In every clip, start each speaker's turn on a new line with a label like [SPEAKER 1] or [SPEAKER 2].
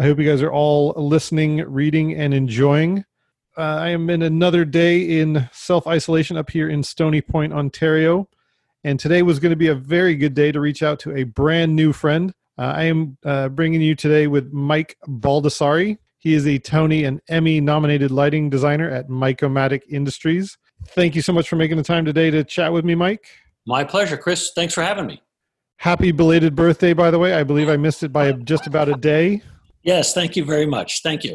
[SPEAKER 1] I hope you guys are all listening, reading, and enjoying. Uh, I am in another day in self isolation up here in Stony Point, Ontario. And today was going to be a very good day to reach out to a brand new friend. Uh, I am uh, bringing you today with Mike Baldassari. He is a Tony and Emmy nominated lighting designer at Mike-O-Matic Industries. Thank you so much for making the time today to chat with me, Mike.
[SPEAKER 2] My pleasure, Chris. Thanks for having me.
[SPEAKER 1] Happy belated birthday, by the way. I believe I missed it by just about a day.
[SPEAKER 2] Yes, thank you very much. Thank you.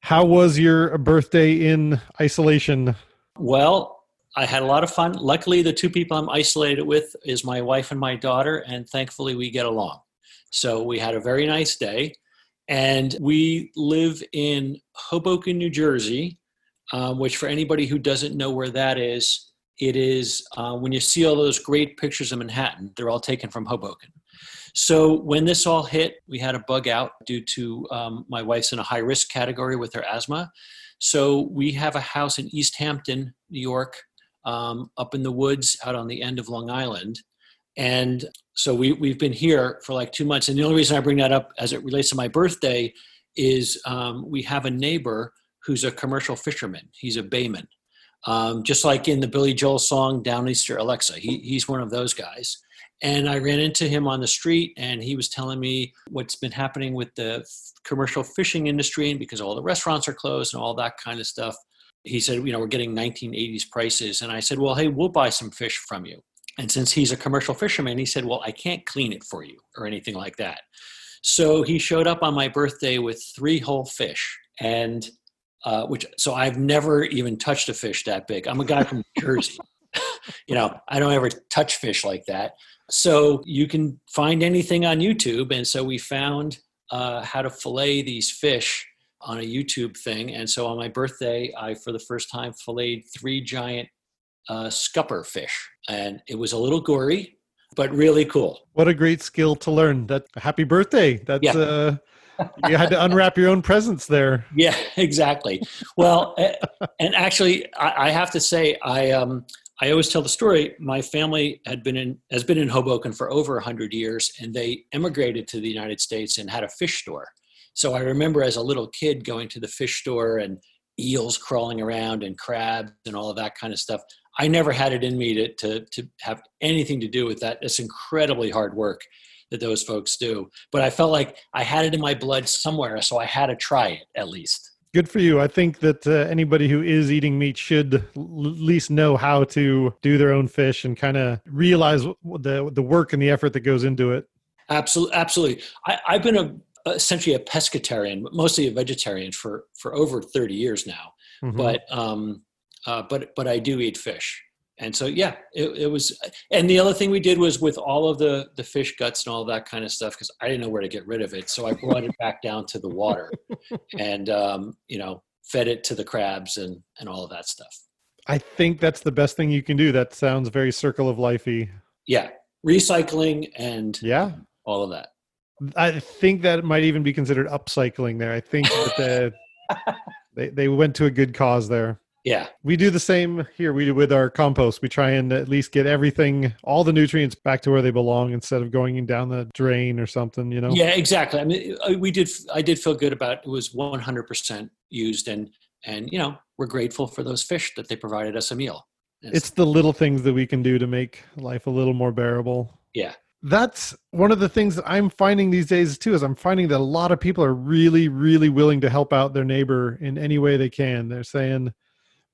[SPEAKER 1] How was your birthday in isolation?
[SPEAKER 2] Well, I had a lot of fun. Luckily, the two people I'm isolated with is my wife and my daughter, and thankfully we get along. So we had a very nice day. And we live in Hoboken, New Jersey, um, which, for anybody who doesn't know where that is, it is uh, when you see all those great pictures of Manhattan, they're all taken from Hoboken. So when this all hit, we had a bug out due to um, my wife's in a high risk category with her asthma. So we have a house in East Hampton, New York, um, up in the woods out on the end of Long Island. And so we, we've been here for like two months. And the only reason I bring that up as it relates to my birthday is um, we have a neighbor who's a commercial fisherman. He's a bayman. Um, just like in the Billy Joel song Downeaster Alexa, he, he's one of those guys. And I ran into him on the street, and he was telling me what's been happening with the commercial fishing industry, and because all the restaurants are closed and all that kind of stuff. He said, you know, we're getting 1980s prices. And I said, well, hey, we'll buy some fish from you. And since he's a commercial fisherman, he said, well, I can't clean it for you or anything like that. So he showed up on my birthday with three whole fish. And uh, which, so I've never even touched a fish that big. I'm a guy from Jersey. you know, I don't ever touch fish like that. So you can find anything on YouTube. And so we found uh, how to fillet these fish on a YouTube thing. And so on my birthday, I, for the first time, filleted three giant uh, scupper fish. And it was a little gory, but really cool.
[SPEAKER 1] What a great skill to learn. That happy birthday. That's, yeah. uh, you had to unwrap your own presents there.
[SPEAKER 2] Yeah, exactly. Well, and actually, I, I have to say, I um, I always tell the story. My family had been in has been in Hoboken for over hundred years, and they emigrated to the United States and had a fish store. So I remember as a little kid going to the fish store and eels crawling around and crabs and all of that kind of stuff. I never had it in me to to, to have anything to do with that. It's incredibly hard work that those folks do. But I felt like I had it in my blood somewhere, so I had to try it at least.
[SPEAKER 1] Good for you. I think that uh, anybody who is eating meat should at least know how to do their own fish and kind of realize the the work and the effort that goes into it.
[SPEAKER 2] Absolutely, absolutely. I, I've been a essentially a pescatarian, but mostly a vegetarian for for over thirty years now. Mm-hmm. But um, uh, but but I do eat fish and so yeah it, it, was and the other thing we did was with all of the the fish guts and all that kind of stuff because i didn't know where to get rid of it so i brought it back down to the water and um, you know fed it to the crabs and and all of that stuff.
[SPEAKER 1] I think that's the best thing you can do. That sounds very circle of lifey.
[SPEAKER 2] Yeah recycling and
[SPEAKER 1] yeah.
[SPEAKER 2] all of that.
[SPEAKER 1] I think that might even be considered upcycling there. I think that the, they, they went to a good cause there
[SPEAKER 2] yeah.
[SPEAKER 1] We do the same here. We do with our compost. We try and at least get everything, all the nutrients back to where they belong instead of going down the drain or something, you know?
[SPEAKER 2] Yeah, exactly. I mean, we did, I did feel good about it was 100% used and, and, you know, we're grateful for those fish that they provided us a meal.
[SPEAKER 1] It's, it's the little things that we can do to make life a little more bearable.
[SPEAKER 2] Yeah.
[SPEAKER 1] That's one of the things that I'm finding these days too, is I'm finding that a lot of people are really, really willing to help out their neighbor in any way they can. They're saying,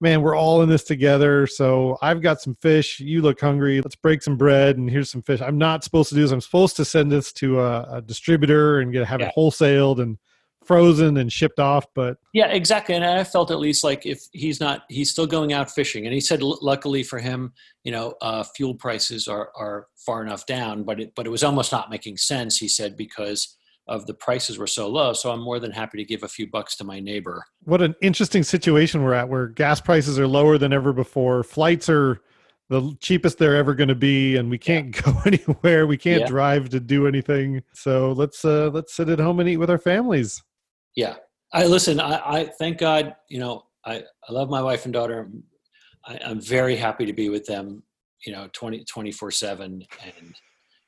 [SPEAKER 1] man, we're all in this together. So I've got some fish. You look hungry. Let's break some bread and here's some fish. I'm not supposed to do this. I'm supposed to send this to a, a distributor and get have yeah. it wholesaled and frozen and shipped off but
[SPEAKER 2] yeah exactly and i felt at least like if he's not he's still going out fishing and he said luckily for him you know uh, fuel prices are are far enough down but it but it was almost not making sense he said because of the prices were so low so i'm more than happy to give a few bucks to my neighbor.
[SPEAKER 1] What an interesting situation we're at where gas prices are lower than ever before flights are the cheapest they're ever going to be and we can't go anywhere we can't yeah. drive to do anything. So let's uh let's sit at home and eat with our families.
[SPEAKER 2] Yeah. I listen i, I thank god you know i i love my wife and daughter. I, i'm very happy to be with them you know 20 24 7 and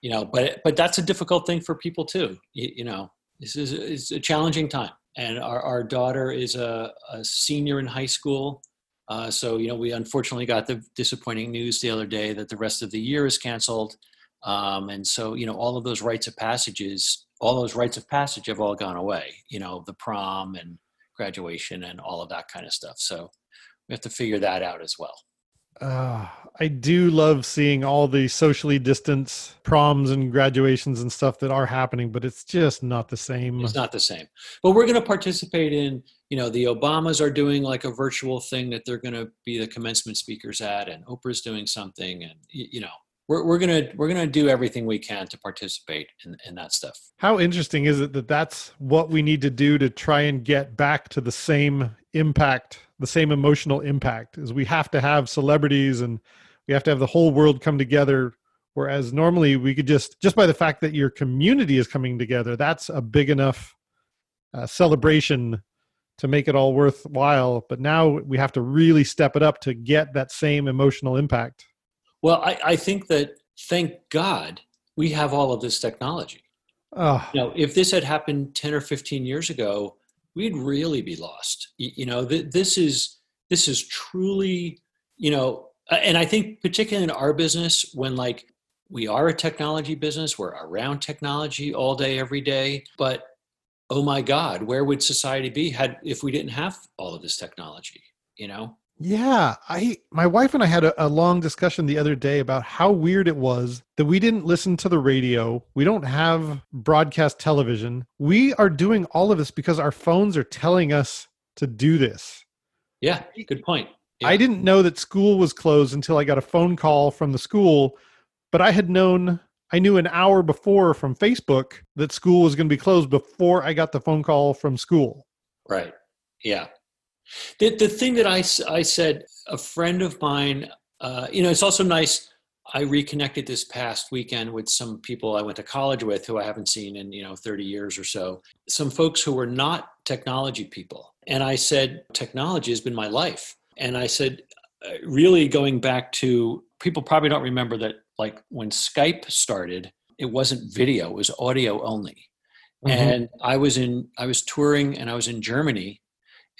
[SPEAKER 2] you know but but that's a difficult thing for people too you, you know this is it's a challenging time. And our, our daughter is a, a senior in high school uh, so you know we unfortunately got the disappointing news the other day that the rest of the year is canceled. Um, and so you know all of those rites of passages all those rites of passage have all gone away you know the prom and graduation and all of that kind of stuff. So we have to figure that out as well
[SPEAKER 1] uh, I do love seeing all the socially distanced proms and graduations and stuff that are happening, but it's just not the same.
[SPEAKER 2] It's not the same. But we're going to participate in, you know, the Obamas are doing like a virtual thing that they're going to be the commencement speakers at, and Oprah's doing something, and you know, we're, we're gonna we're gonna do everything we can to participate in, in that stuff
[SPEAKER 1] how interesting is it that that's what we need to do to try and get back to the same impact the same emotional impact is we have to have celebrities and we have to have the whole world come together whereas normally we could just just by the fact that your community is coming together that's a big enough uh, celebration to make it all worthwhile but now we have to really step it up to get that same emotional impact
[SPEAKER 2] well, I, I think that thank God we have all of this technology. Oh. You know, if this had happened 10 or 15 years ago, we'd really be lost. You, know, th- this is this is truly, you know, and I think particularly in our business when like we are a technology business, we're around technology all day every day, but oh my god, where would society be had if we didn't have all of this technology, you know?
[SPEAKER 1] Yeah, I my wife and I had a, a, long discussion the other day about how weird it was that we didn't listen to the radio. We don't have broadcast television. We are doing all of this because our phones are telling us to do this.
[SPEAKER 2] Yeah, good point. Yeah.
[SPEAKER 1] I didn't know that school was closed until I got a phone call from the school, but I had known I knew an hour before from Facebook that school was going to be closed before I got the phone call from school.
[SPEAKER 2] Right. Yeah. The, the thing that I, I said, a friend of mine, uh, you know, it's also nice. I reconnected this past weekend with some people I went to college with who I haven't seen in, you know, 30 years or so. Some folks who were not technology people. And I said, technology has been my life. And I said, uh, really going back to people probably don't remember that, like when Skype started, it wasn't video, it was audio only. Mm-hmm. And I was in, I was touring and I was in Germany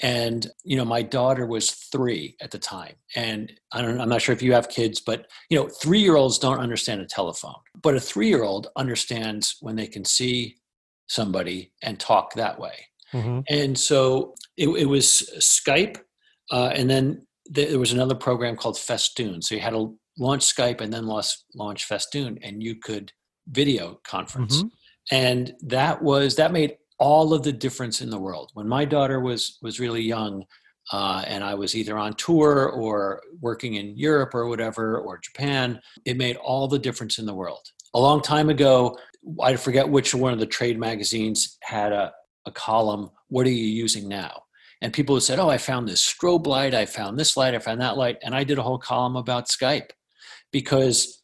[SPEAKER 2] and you know my daughter was three at the time and I don't, i'm not sure if you have kids but you know three year olds don't understand a telephone but a three year old understands when they can see somebody and talk that way mm-hmm. and so it, it was skype uh, and then there was another program called festoon so you had to launch skype and then launch, launch festoon and you could video conference mm-hmm. and that was that made all of the difference in the world. When my daughter was was really young, uh, and I was either on tour or working in Europe or whatever or Japan, it made all the difference in the world. A long time ago, I forget which one of the trade magazines had a, a column. What are you using now? And people would said, "Oh, I found this strobe light. I found this light. I found that light." And I did a whole column about Skype because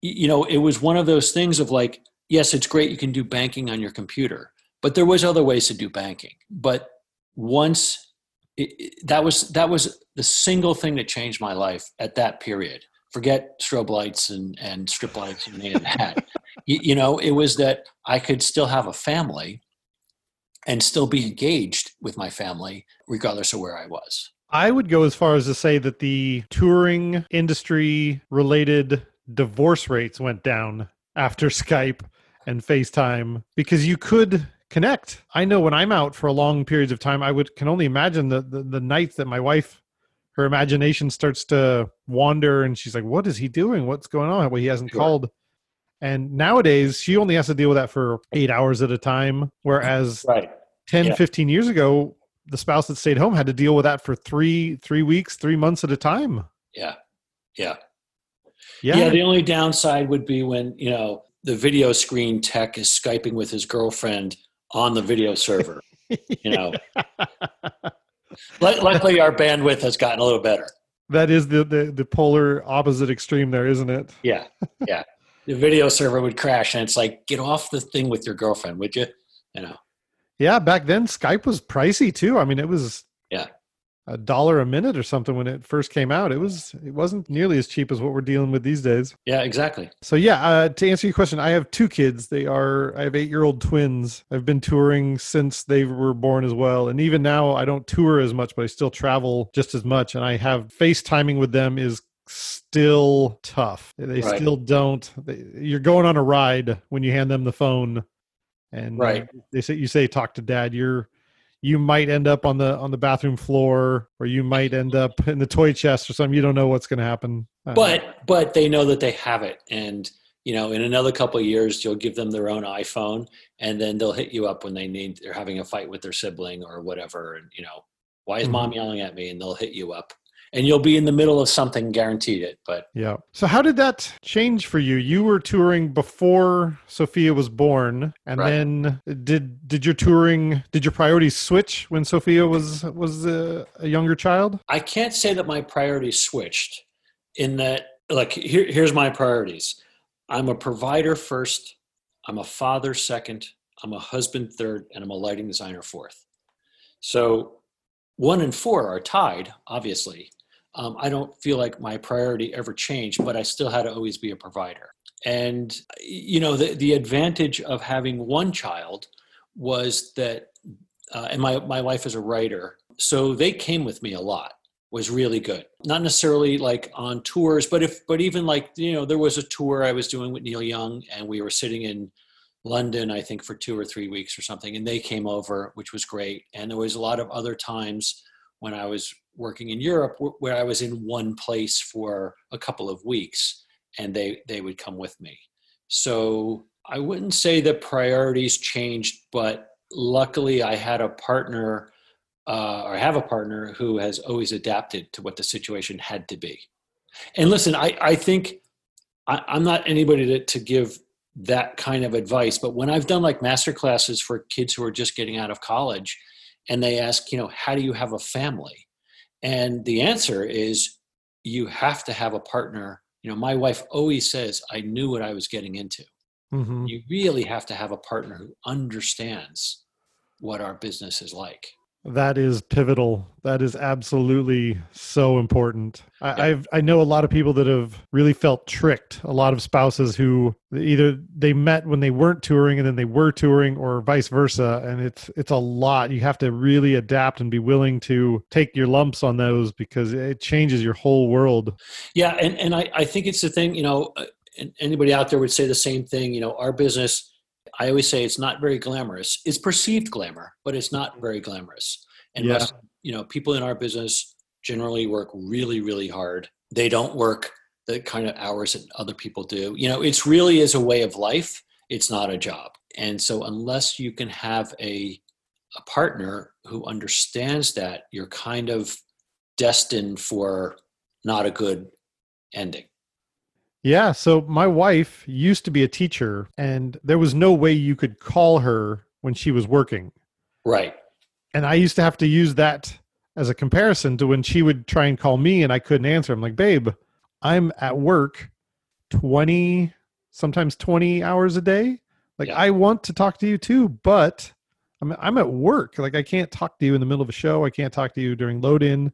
[SPEAKER 2] you know it was one of those things of like, yes, it's great you can do banking on your computer but there was other ways to do banking. But once it, it, that was that was the single thing that changed my life at that period. Forget strobe lights and and strip lights and any of that. You, you know it was that i could still have a family and still be engaged with my family regardless of where i was.
[SPEAKER 1] I would go as far as to say that the touring industry related divorce rates went down after skype and FaceTime because you could connect. I know when I'm out for long periods of time, I would can only imagine the, the, the nights that my wife her imagination starts to wander and she's like what is he doing what's going on well he hasn't
[SPEAKER 2] Sure.
[SPEAKER 1] called and nowadays she only has to deal with that for eight hours at a time whereas
[SPEAKER 2] Right.
[SPEAKER 1] 10
[SPEAKER 2] Yeah.
[SPEAKER 1] 15 years ago the spouse that stayed home had to deal with that for three three weeks three months at a time
[SPEAKER 2] Yeah. Yeah.
[SPEAKER 1] yeah,
[SPEAKER 2] Yeah. The only downside would be when, you know, the video screen tech is Skyping with his girlfriend on the video server. You know, Lu- luckily our bandwidth has gotten a little better.
[SPEAKER 1] that is the, the the polar opposite extreme there isn't it
[SPEAKER 2] Yeah. Yeah. The video server would crash and it's like, get off the thing with your girlfriend, would you? You know,
[SPEAKER 1] yeah back then skype was pricey too i mean it was
[SPEAKER 2] Yeah.
[SPEAKER 1] A dollar a minute or something when it first came out it was it wasn't nearly as cheap as what we're dealing with these days
[SPEAKER 2] yeah, exactly.
[SPEAKER 1] So yeah, uh, to answer your question, I have two kids. They are I have eight year old twins. I've been touring since they were born as well, and even now I don't tour as much, but I still travel just as much. And I have FaceTiming with them is still tough. They
[SPEAKER 2] Right.
[SPEAKER 1] still don't. They, you're going on a ride when you hand them the phone, and
[SPEAKER 2] Right.
[SPEAKER 1] they say you say talk to dad. You're you might end up on the on the bathroom floor, or you might end up in the toy chest or something. You don't know what's going to happen.
[SPEAKER 2] But but they know that they have it. And, you know, in another couple of years you'll give them their own iPhone and then they'll hit you up when they need they're having a fight with their sibling or whatever. And, you know, why is
[SPEAKER 1] Mhm.
[SPEAKER 2] mom yelling at me? And they'll hit you up. And you'll be in the middle of something, guaranteed it. But
[SPEAKER 1] Yeah. So how did that change for you? You were touring before Sophia was born, and
[SPEAKER 2] Right.
[SPEAKER 1] then did did your touring did your priorities switch when Sophia was was a, a younger child?
[SPEAKER 2] I can't say that my priorities switched in that like here, here's my priorities. I'm a provider first, I'm a father second, I'm a husband third, and I'm a lighting designer fourth. So one and four are tied, obviously. Um, I don't feel like my priority ever changed, but I still had to always be a provider. And you know, the the advantage of having one child was that, uh, and my my wife is a writer, so they came with me a lot was really good not necessarily like on tours but if but even like you know there was a tour i was doing with neil young and we were sitting in london i think for two or three weeks or something and they came over which was great and there was a lot of other times when i was working in europe where i was in one place for a couple of weeks and they they would come with me so i wouldn't say that priorities changed but luckily i had a partner uh, or have a partner who has always adapted to what the situation had to be. And listen, I, I think I, I'm not anybody to, to give that kind of advice, but when I've done like master classes for kids who are just getting out of college and they ask, you know, how do you have a family? And the answer is you have to have a partner. You know, my wife always says, I knew what I was getting into.
[SPEAKER 1] Mm-hmm.
[SPEAKER 2] You really have to have a partner who understands what our business is like.
[SPEAKER 1] That is pivotal. That is absolutely so important. I. I've I know a lot of people that have really felt tricked. A lot of spouses who either they met when they weren't touring and then they were touring, or vice versa. And it's it's a lot. You have to really adapt and be willing to take your lumps on those because it changes your whole world.
[SPEAKER 2] Yeah, and, and I, I think it's the thing, you know, uh, anybody out there would say the same thing. You know, our business, I always say it's not very glamorous. It's perceived glamour, but it's not very glamorous. And
[SPEAKER 1] Yeah.
[SPEAKER 2] most, you know, people in our business generally work really, really hard. They don't work the kind of hours that other people do. You know, it's really is a way of life. It's not a job. And so unless you can have a a partner who understands that, you're kind of destined for not a good ending.
[SPEAKER 1] Yeah. So my wife used to be a teacher, and there was no way you could call her when she was working.
[SPEAKER 2] Right.
[SPEAKER 1] and I used to have to use that as a comparison to when she would try and call me and I couldn't answer. I'm like, babe, I'm at work 20, sometimes 20 hours a day. Like,
[SPEAKER 2] Yeah.
[SPEAKER 1] I want to talk to you too, but I'm, I'm at work. Like, I can't talk to you in the middle of a show. I can't talk to you during load in.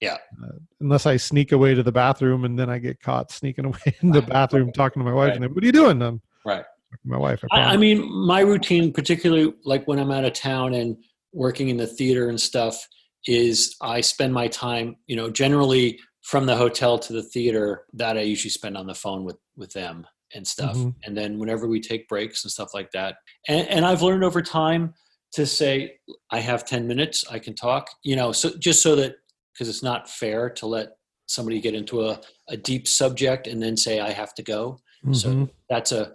[SPEAKER 2] Yeah.
[SPEAKER 1] Uh, unless I sneak away to the bathroom and then I get caught sneaking away in the
[SPEAKER 2] Right.
[SPEAKER 1] bathroom talking to my wife.
[SPEAKER 2] Right.
[SPEAKER 1] And then, what are you doing? I'm
[SPEAKER 2] Right.
[SPEAKER 1] my wife.
[SPEAKER 2] I, I
[SPEAKER 1] promise.
[SPEAKER 2] mean, my routine, particularly like when I'm out of town and working in the theater and stuff, is I spend my time, you know, generally from the hotel to the theater. That I usually spend on the phone with with them and stuff.
[SPEAKER 1] Mhm.
[SPEAKER 2] And then whenever we take breaks and stuff like that, and, and I've learned over time to say, I have ten minutes, I can talk, you know, so just so that because it's not fair to let somebody get into a, a deep subject and then say I have to go. Mm-hmm. So that's a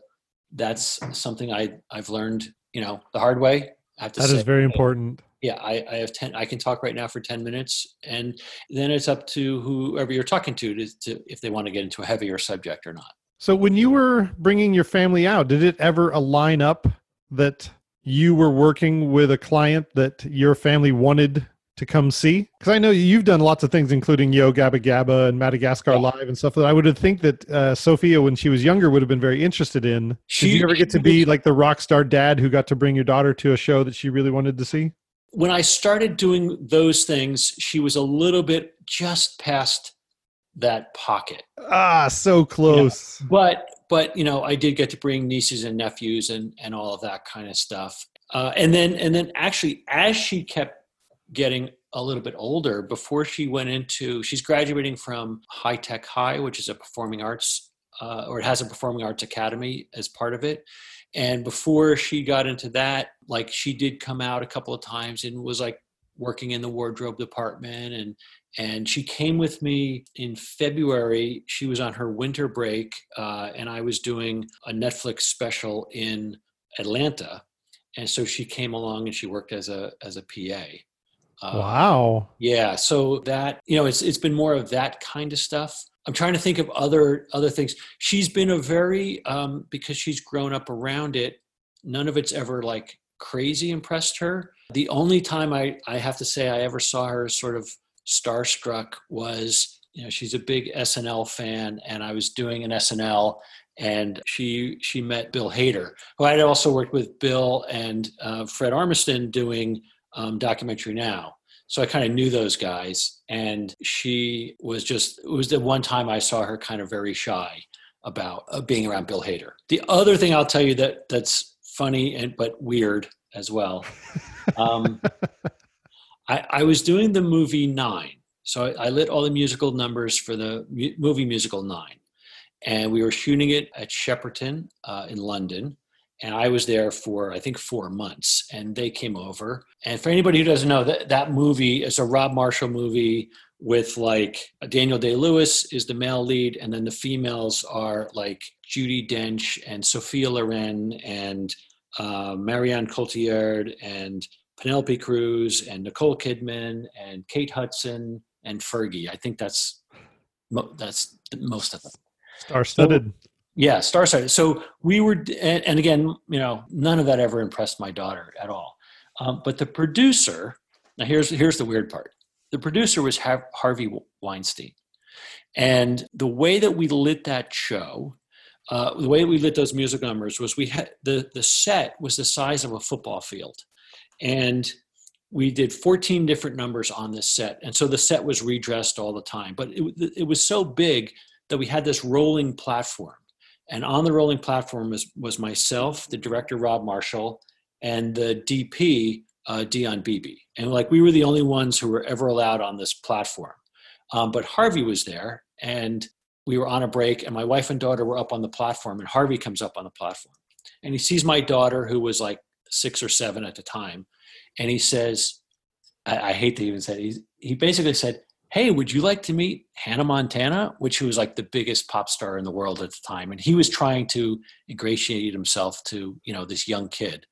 [SPEAKER 2] that's something I I've learned you know the hard way.
[SPEAKER 1] I have to that say, is very important.
[SPEAKER 2] Yeah, I, I have ten. I can talk right now for ten minutes, and then it's up to whoever you're talking to, to, to if they want to get into a heavier subject or not.
[SPEAKER 1] So when you were bringing your family out, did it ever align up that you were working with a client that your family wanted to come see? Because I know you've done lots of things, including Yo Gabba Gabba and Madagascar yeah. Live and stuff that I would have think that uh, Sophia, when she was younger, would have been very interested in. She, Did you ever get to be like the rock star dad who got to bring your daughter to a show that she really wanted to see?
[SPEAKER 2] When I started doing those things, she was a little bit just past that pocket.
[SPEAKER 1] Ah, so close.
[SPEAKER 2] Yeah. But but you know, I did get to bring nieces and nephews and and all of that kind of stuff. Uh, and then and then actually, as she kept getting a little bit older before she went into she's graduating from high tech high which is a performing arts uh, or it has a performing arts academy as part of it. And before she got into that like she did come out a couple of times and was like working in the wardrobe department. And and she came with me in february. She was on her winter break uh, and i was doing a netflix special in atlanta. And so she came along and she worked as a as a pa
[SPEAKER 1] uh, wow.
[SPEAKER 2] Yeah. So that you know, it's it's been more of that kind of stuff. I'm trying to think of other other things. She's been a very um, because she's grown up around it. None of it's ever like crazy impressed her. The only time I I have to say I ever saw her sort of starstruck was you know she's a big SNL fan, and I was doing an SNL and she she met Bill Hader, who I had also worked with Bill and uh, Fred Armisen doing um, documentary now. So I kind of knew those guys, and she was just, it was the one time I saw her kind of very shy about uh, being around Bill Hader. The other thing I'll tell you that that's funny and but weird as well. Um, I, I, was doing the movie Nine, so I, I lit all the musical numbers for the mu- movie musical Nine, and we were shooting it at Shepperton uh, in London and I was there for I think four months, and they came over. And for anybody who doesn't know, that that movie is a Rob Marshall movie with like Daniel Day Lewis is the male lead, and then the females are like Judi Dench and Sophia Loren and uh, Marion Cotillard and Penelope Cruz and Nicole Kidman and Kate Hudson and Fergie. I think that's that's most of them.
[SPEAKER 1] Star-studded. So,
[SPEAKER 2] yeah, star studded. So we were, and, and, again, you know, none of that ever impressed my daughter at all. Um, but the producer, now here's here's the weird part. The producer was Harvey Weinstein, and the way that we lit that show, uh, the way we lit those music numbers was we had the the set was the size of a football field, and we did 14 different numbers on this set, and so the set was redressed all the time. But it, it was so big that we had this rolling platform and on the rolling platform was, was myself, the director Rob Marshall, and the DP uh, Dion Beebe. And like we were the only ones who were ever allowed on this platform. Um, but Harvey was there, and we were on a break, and my wife and daughter were up on the platform, and Harvey comes up on the platform, and he sees my daughter, who was like six or seven at the time, and he says, I, I hate to even say it, he, he basically said, hey, would you like to meet Hannah Montana? Which was like the biggest pop star in the world at the time. And he was trying to ingratiate himself to, you know, this young kid.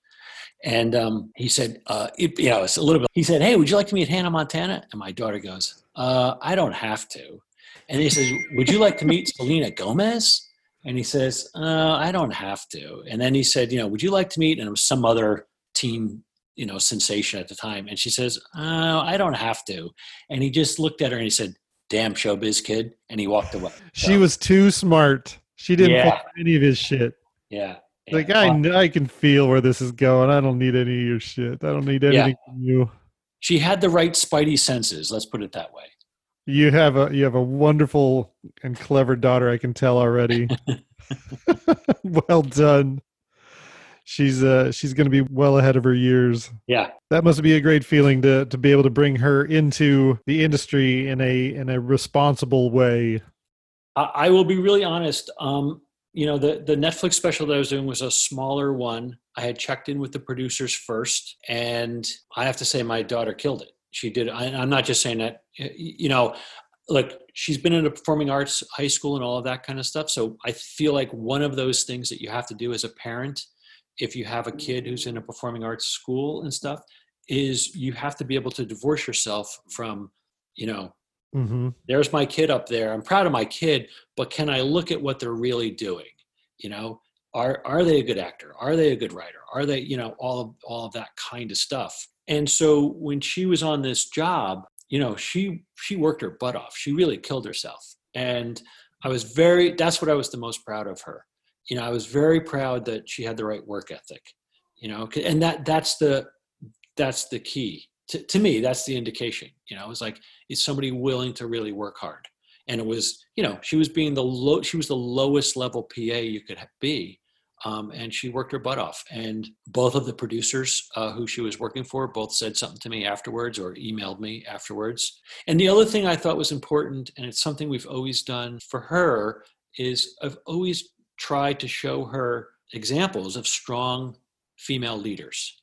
[SPEAKER 2] And um, he said, uh, it, you know, it's a little bit, he said, hey, would you like to meet Hannah Montana? And my daughter goes, uh, I don't have to. And he says, would you like to meet Selena Gomez? And he says, uh, I don't have to. And then he said, you know, would you like to meet? And was some other teen you know sensation at the time and she says oh, i don't have to and he just looked at her and he said damn showbiz kid and he walked away.
[SPEAKER 1] So, she was too smart. She didn't yeah. any of his shit.
[SPEAKER 2] Yeah,
[SPEAKER 1] yeah. like I, know, I can feel where this is going. I don't need any of your shit. I don't need anything yeah. from you.
[SPEAKER 2] She had the right spidey senses let's put it that way.
[SPEAKER 1] You have a you have a wonderful and clever daughter i can tell already. Well done she's uh she's going to be well ahead of her years.
[SPEAKER 2] Yeah.
[SPEAKER 1] That must be a great feeling to to be able to bring her into the industry in a in a responsible way.
[SPEAKER 2] I, I will be really honest. Um, you know, the the Netflix special that I was doing was a smaller one. I had checked in with the producers first, and I have to say my daughter killed it. she did. I, I'm not just saying that. You know, look, she's been in a performing arts high school and all of that kind of stuff. So I feel like one of those things that you have to do as a parent, if you have a kid who's in a performing arts school and stuff, is you have to be able to divorce yourself from, you know,
[SPEAKER 1] Mm-hmm.
[SPEAKER 2] there's my kid up there. I'm proud of my kid, but can I look at what they're really doing? You know, are are they a good actor? Are they a good writer? Are they, you know, all of all of that kind of stuff. And so when she was on this job, you know, she she worked her butt off. She really killed herself. And I was very that's what I was the most proud of her. You know, I was very proud that she had the right work ethic. You know, and that that's the that's the key. To, to me that's the indication you know it's like is somebody willing to really work hard? And it was you know she was being the low she was the lowest level pa you could be um, and she worked her butt off. And both of the producers uh, who she was working for both said something to me afterwards or emailed me afterwards. And the other thing i thought was important and it's something we've always done for her is i've always tried to show her examples of strong female leaders.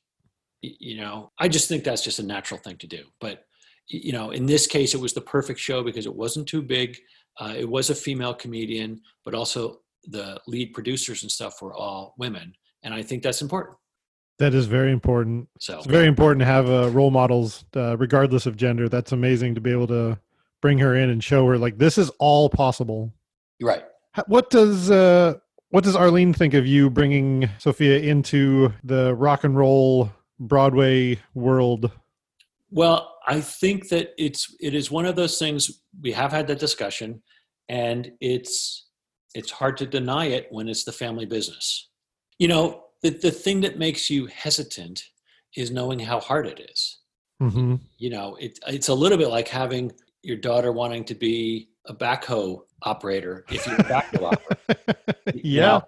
[SPEAKER 2] You know i just think that's just a natural thing to do. But you know in this case it was the perfect show because it wasn't too big. Uh, it was a female comedian but also the lead producers and stuff were all women. And i think that's important.
[SPEAKER 1] That is very important.
[SPEAKER 2] so.
[SPEAKER 1] It's very important to have uh, role models, uh, regardless of gender. That's amazing to be able to bring her in and show her like this is all possible.
[SPEAKER 2] you're right
[SPEAKER 1] What does uh, what does Arlene think of you bringing Sophia into the rock and roll Broadway world?
[SPEAKER 2] Well, I think that it's it is one of those things we have had that discussion, and it's it's hard to deny it when it's the family business. You know, the the thing that makes you hesitant is knowing how hard it is.
[SPEAKER 1] hmm
[SPEAKER 2] You know, it it's a little bit like having your daughter wanting to be a backhoe operator if you're a backhoe operator.
[SPEAKER 1] yeah.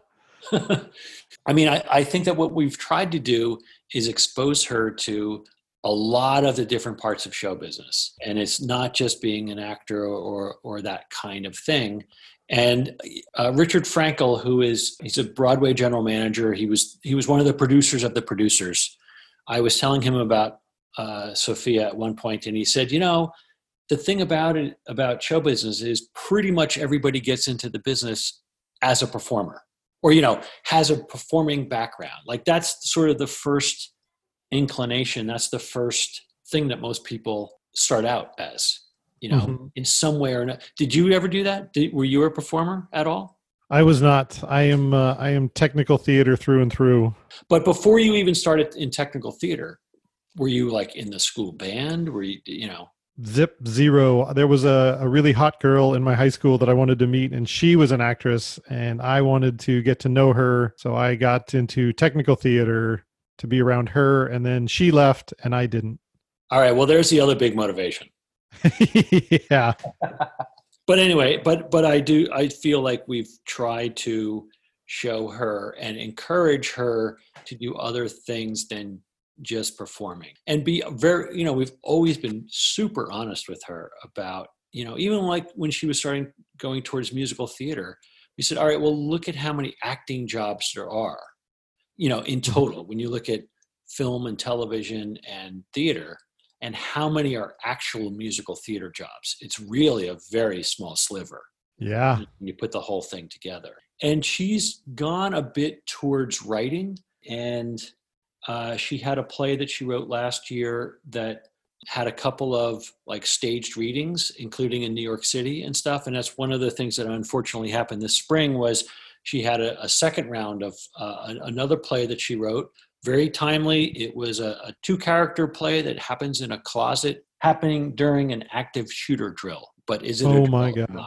[SPEAKER 2] I mean, I, I think that what we've tried to do is expose her to a lot of the different parts of show business. And it's not just being an actor or, or that kind of thing. And uh, Richard Frankel, who is he's a Broadway general manager, he was he was one of the producers of the producers. I was telling him about uh, Sophia at one point, and he said, "You know, the thing about it about show business is pretty much everybody gets into the business as a performer or you know has a performing background like that's sort of the first inclination that's the first thing that most people start out as you know
[SPEAKER 1] Mhm.
[SPEAKER 2] in some way or another did you ever do that did, were you a performer at all
[SPEAKER 1] I was not. I am. Uh, I am technical theater through and through.
[SPEAKER 2] but before you even started in technical theater were you like in the school band were you you know
[SPEAKER 1] Zip zero. There was a, a really hot girl in my high school that I wanted to meet, and she was an actress, and I wanted to get to know her. So I got into technical theater to be around her, and then she left, and I didn't.
[SPEAKER 2] all right well there's the other big motivation
[SPEAKER 1] yeah.
[SPEAKER 2] but anyway but but i do i feel like we've tried to show her and encourage her to do other things than just performing and be very you know we've always been super honest with her about you know even like when she was starting going towards musical theater we said all right well look at how many acting jobs there are you know in mm-hmm. total when you look at film and television and theater and how many are actual musical theater jobs it's really a very small sliver
[SPEAKER 1] Yeah.
[SPEAKER 2] when you put the whole thing together. And she's gone a bit towards writing, and uh, she had a play that she wrote last year that had a couple of like staged readings, including in New York City and stuff. And that's one of the things that unfortunately happened this spring was she had a, a second round of uh, an- another play that she wrote. Very timely. It was a, a two character play that happens in a closet, happening during an active shooter drill. But is it? a
[SPEAKER 1] Oh, my God.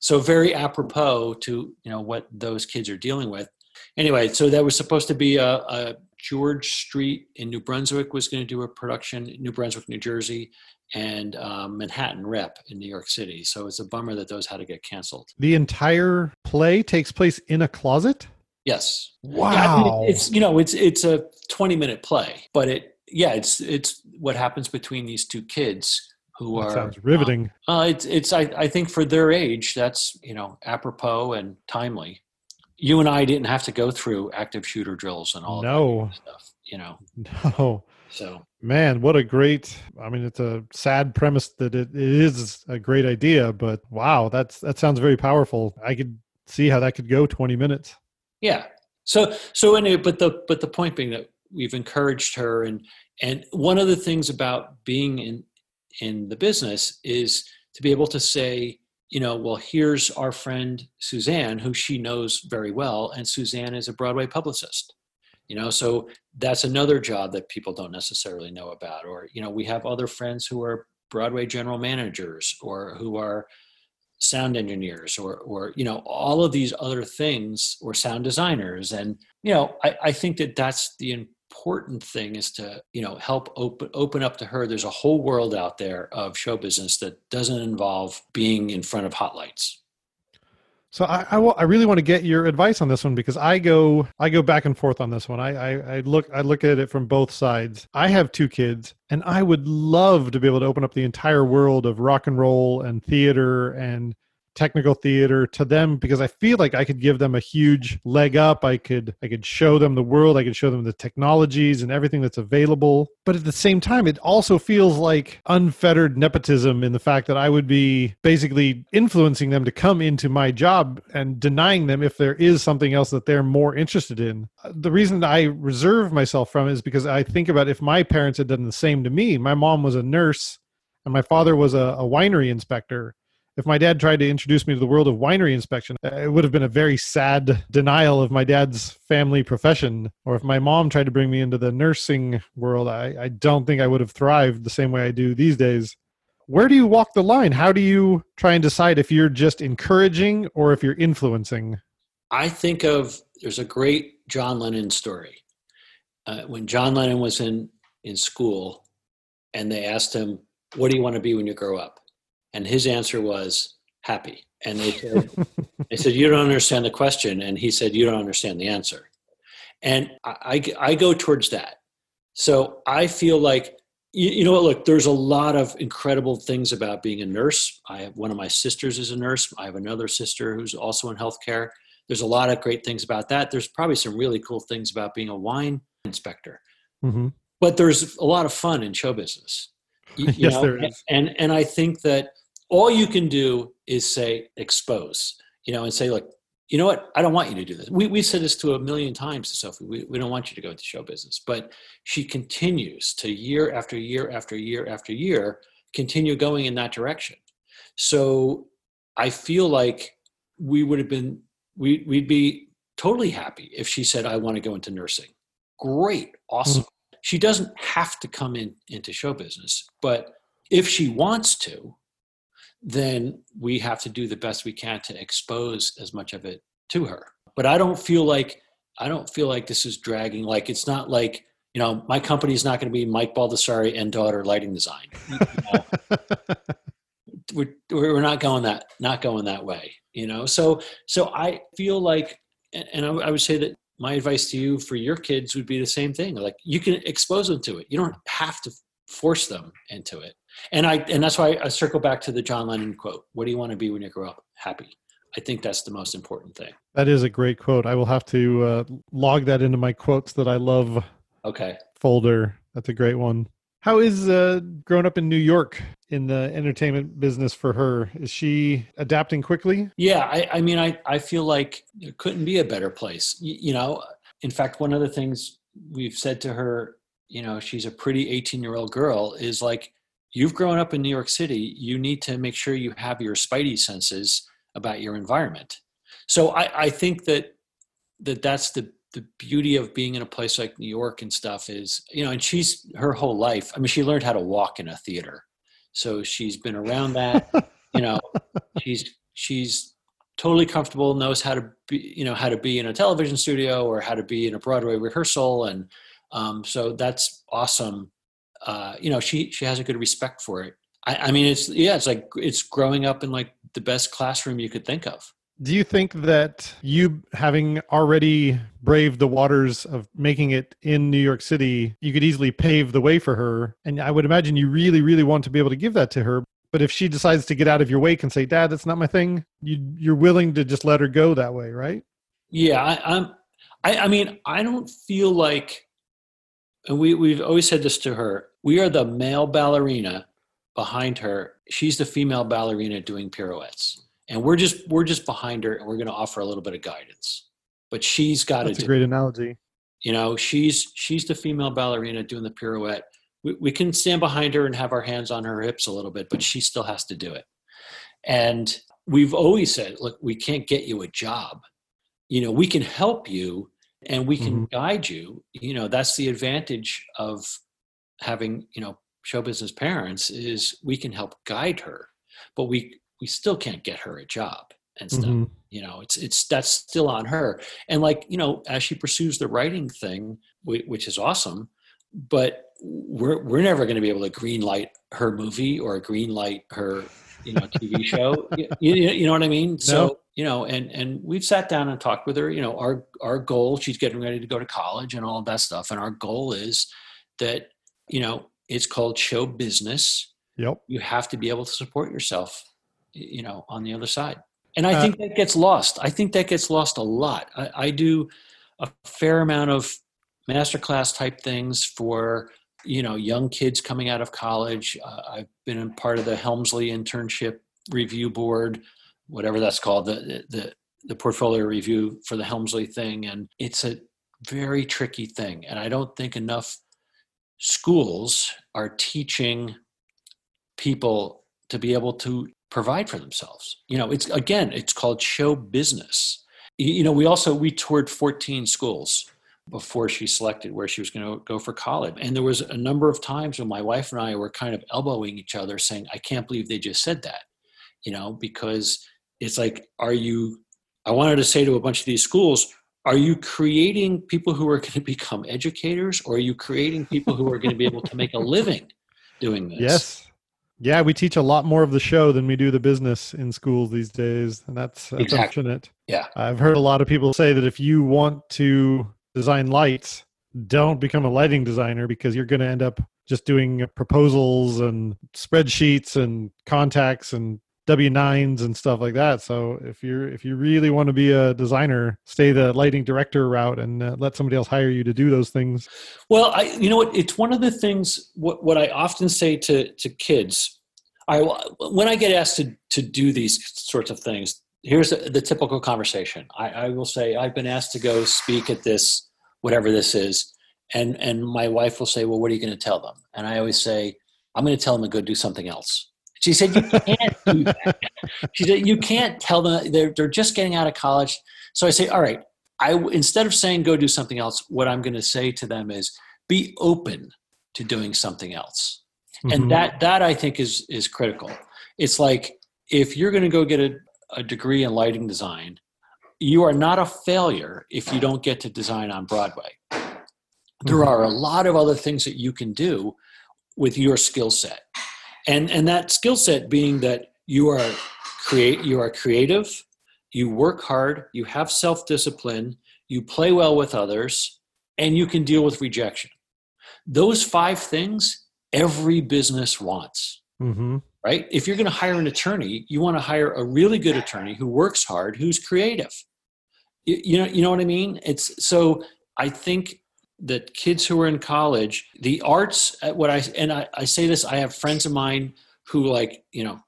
[SPEAKER 2] so very apropos to you know what those kids are dealing with anyway so that was supposed to be a, a george street in new brunswick was going to do a production new brunswick new jersey and um, manhattan rep in new york city so it's a bummer that those had to get canceled
[SPEAKER 1] The entire play takes place in a closet.
[SPEAKER 2] yes
[SPEAKER 1] Wow.
[SPEAKER 2] Yeah, I mean, it's you know it's it's a 20 minute play but it yeah it's it's what happens between these two kids who
[SPEAKER 1] That
[SPEAKER 2] are
[SPEAKER 1] sounds riveting.
[SPEAKER 2] Uh, it's it's I, I think for their age that's you know apropos and timely. You and I didn't have to go through active shooter drills and all
[SPEAKER 1] No.
[SPEAKER 2] that stuff. You know,
[SPEAKER 1] No.
[SPEAKER 2] So,
[SPEAKER 1] man, what a great! I mean, it's a sad premise that it, it is a great idea, but wow, that's that sounds very powerful. I could see how that could go 20 minutes.
[SPEAKER 2] Yeah. So, so anyway, but the but the point being that we've encouraged her, and and one of the things about being in in the business is to be able to say, you know, well, here's our friend Suzanne, who she knows very well, and Suzanne is a Broadway publicist. You know, so that's another job that people don't necessarily know about. Or, you know, we have other friends who are Broadway general managers or who are sound engineers or or you know all of these other things or sound designers and you know I, I think that that's the important thing is to you know help open open up to her there's a whole world out there of show business that doesn't involve being in front of hot lights
[SPEAKER 1] so I, I, I, really want to get your advice on this one because I go I go back and forth on this one. I, I, I look I look at it from both sides. I have two kids, and I would love to be able to open up the entire world of rock and roll and theater and technical theater to them because I feel like I could give them a huge leg up. I could I could show them the world, I could show them the technologies and everything that's available. But at the same time, it also feels like unfettered nepotism in the fact that I would be basically influencing them to come into my job and denying them if there is something else that they're more interested in. The reason I reserve myself from is because I think about if my parents had done the same to me. My mom was a nurse and my father was a, a winery inspector if my dad tried to introduce me to the world of winery inspection, uh, it would have been a very sad denial of my dad's family profession. Or if my mom tried to bring me into the nursing world, I, I don't think I would have thrived the same way I do these days. Where do you walk the line? How do you try and decide if you're just encouraging or if you're influencing?
[SPEAKER 2] I think of there's a great John Lennon story. Uh, when John Lennon was in, in school and they asked him, What do you want to be when you grow up? And his answer was happy. And they said, they said, you don't understand the question. And he said, you don't understand the answer. And I, I, I go towards that. So I feel like, you, you know what, look, there's a lot of incredible things about being a nurse. I have one of my sisters is a nurse. I have another sister who's also in healthcare. There's a lot of great things about that. There's probably some really cool things about being a wine inspector. Mm-hmm. But there's a lot of fun in show business. You, yes, know? there is. And, and I think that all you can do is say expose you know and say look, you know what? I don't want you to do this. We, we said this to a million times to sophie. We, we don't want you to go into show business. But she continues to year after year after year after year continue going in that direction. So i feel like we would have been we, we'd be totally happy if she said i want to go into nursing. Great. Awesome. Mm-hmm. she doesn't have to come in into show business but if she wants to then we have to do the best we can to expose as much of it to her. But I don't feel like I don't feel like this is dragging. Like it's not like you know my company is not going to be Mike Baldassari and daughter lighting design. You know? we're, we're not going that not going that way. You know, so so I feel like, and I, I would say that my advice to you for your kids would be the same thing. Like you can expose them to it. You don't have to force them into it. And I and that's why I circle back to the John Lennon quote. What do you want to be when you grow up? Happy. I think that's the most important thing.
[SPEAKER 1] That is a great quote. I will have to uh, log that into my quotes that I love.
[SPEAKER 2] Okay.
[SPEAKER 1] Folder. That's a great one. How is uh, growing up in New York in the entertainment business for her? Is she adapting quickly?
[SPEAKER 2] Yeah, I, I mean, I, I feel like it couldn't be a better place. You, you know, in fact, one of the things we've said to her, you know, she's a pretty 18 year old girl, is like, you've grown up in New York City, you need to make sure you have your spidey senses about your environment. So I, I think that that that's the the beauty of being in a place like New York and stuff is, you know, and she's her whole life. I mean, she learned how to walk in a theater, so she's been around that. you know, she's she's totally comfortable, knows how to be, you know, how to be in a television studio or how to be in a Broadway rehearsal, and um, so that's awesome uh, you know, she she has a good respect for it. I, I mean, it's yeah, it's like it's growing up in like the best classroom you could think of.
[SPEAKER 1] Do you think that you having already braved the waters of making it in New York City, you could easily pave the way for her? And I would imagine you really, really want to be able to give that to her. But if she decides to get out of your wake and say, "Dad, that's not my thing," you you're willing to just let her go that way, right?
[SPEAKER 2] Yeah, I, I'm. I, I mean, I don't feel like and we, we've always said this to her we are the male ballerina behind her. She's the female ballerina doing pirouettes. And we're just we're just behind her and we're going to offer a little bit of guidance. But she's got
[SPEAKER 1] That's a great analogy.
[SPEAKER 2] you know she's she's the female ballerina doing the pirouette. We, we can stand behind her and have our hands on her hips a little bit but she still has to do it. And we've always said look we can't get you a job. You know we can help you and we can
[SPEAKER 1] Mhm.
[SPEAKER 2] guide you you know that's the advantage of having you know show business parents is we can help guide her but we we still can't get her a job and stuff
[SPEAKER 1] Mhm.
[SPEAKER 2] you know it's it's that's still on her and like you know as she pursues the writing thing which is awesome but we're we're never going to be able to green light her movie or green light her you know tv show you, you, you know what i mean so you know and and we've sat down and talked with her you know our our goal she's getting ready to go to college and all that stuff. And our goal is that you know it's called show business.
[SPEAKER 1] Yep.
[SPEAKER 2] you have to be able to support yourself you know on the other side. And i
[SPEAKER 1] Uh,
[SPEAKER 2] think that gets lost. I think that gets lost a lot. I, I do a fair amount of masterclass type things for you know young kids coming out of college. Uh, i've been a part of the Hemsley internship review board whatever that's called the the the portfolio review for the Hemsley thing and it's a very tricky thing and i don't think enough schools are teaching people to be able to provide for themselves. You know, it's again, it's called show business. You know, we also we toured 14 schools before she selected where she was going to go for college. And there was a number of times when my wife and I were kind of elbowing each other saying, I can't believe they just said that. You know, because it's like, are you I wanted to say to a bunch of these schools, are you creating people who are going to become educators or are you creating people who are going to be able to make a living doing this?
[SPEAKER 1] Yes. Yeah, we teach a lot more of the show than we do the business in schools these days, and that's, that's
[SPEAKER 2] Exactly.
[SPEAKER 1] unfortunate.
[SPEAKER 2] Yeah.
[SPEAKER 1] I've heard a lot of people say that if you want to design lights, don't become a lighting designer because you're going to end up just doing proposals and spreadsheets and contacts and W9s and stuff like that. So if you're if you really want to be a designer, stay the lighting director route and uh, let somebody else hire you to do those things.
[SPEAKER 2] Well, I, you know what? It's one of the things. What, what I often say to to kids, I when I get asked to to do these sorts of things, here's the, the typical conversation. I, I will say, I've been asked to go speak at this, whatever this is, and and my wife will say, well, what are you going to tell them? And I always say, I'm going to tell them to go do something else. She said, you can't do that. She said, you can't tell them they're they're just getting out of college. So I say, all right, I instead of saying go do something else, what I'm going to say to them is be open to doing something else,
[SPEAKER 1] Mhm.
[SPEAKER 2] and that that I think is is critical. It's like if you're going to go get a, a degree in lighting design, you are not a failure if you don't get to design on Broadway. There
[SPEAKER 1] Mhm.
[SPEAKER 2] are a lot of other things that you can do with your skill set, and and that skill set being that you are create you are creative, you work hard, you have self discipline, you play well with others, and you can deal with rejection. Those five things every business wants
[SPEAKER 1] Mhm.
[SPEAKER 2] right? If you're going to hire an attorney, you want to hire a really good attorney who works hard, who's creative. You, you know, you know what I mean? It's so I think that kids who are in college, the arts, uh, what I and I, I say this, I have friends of mine who like you know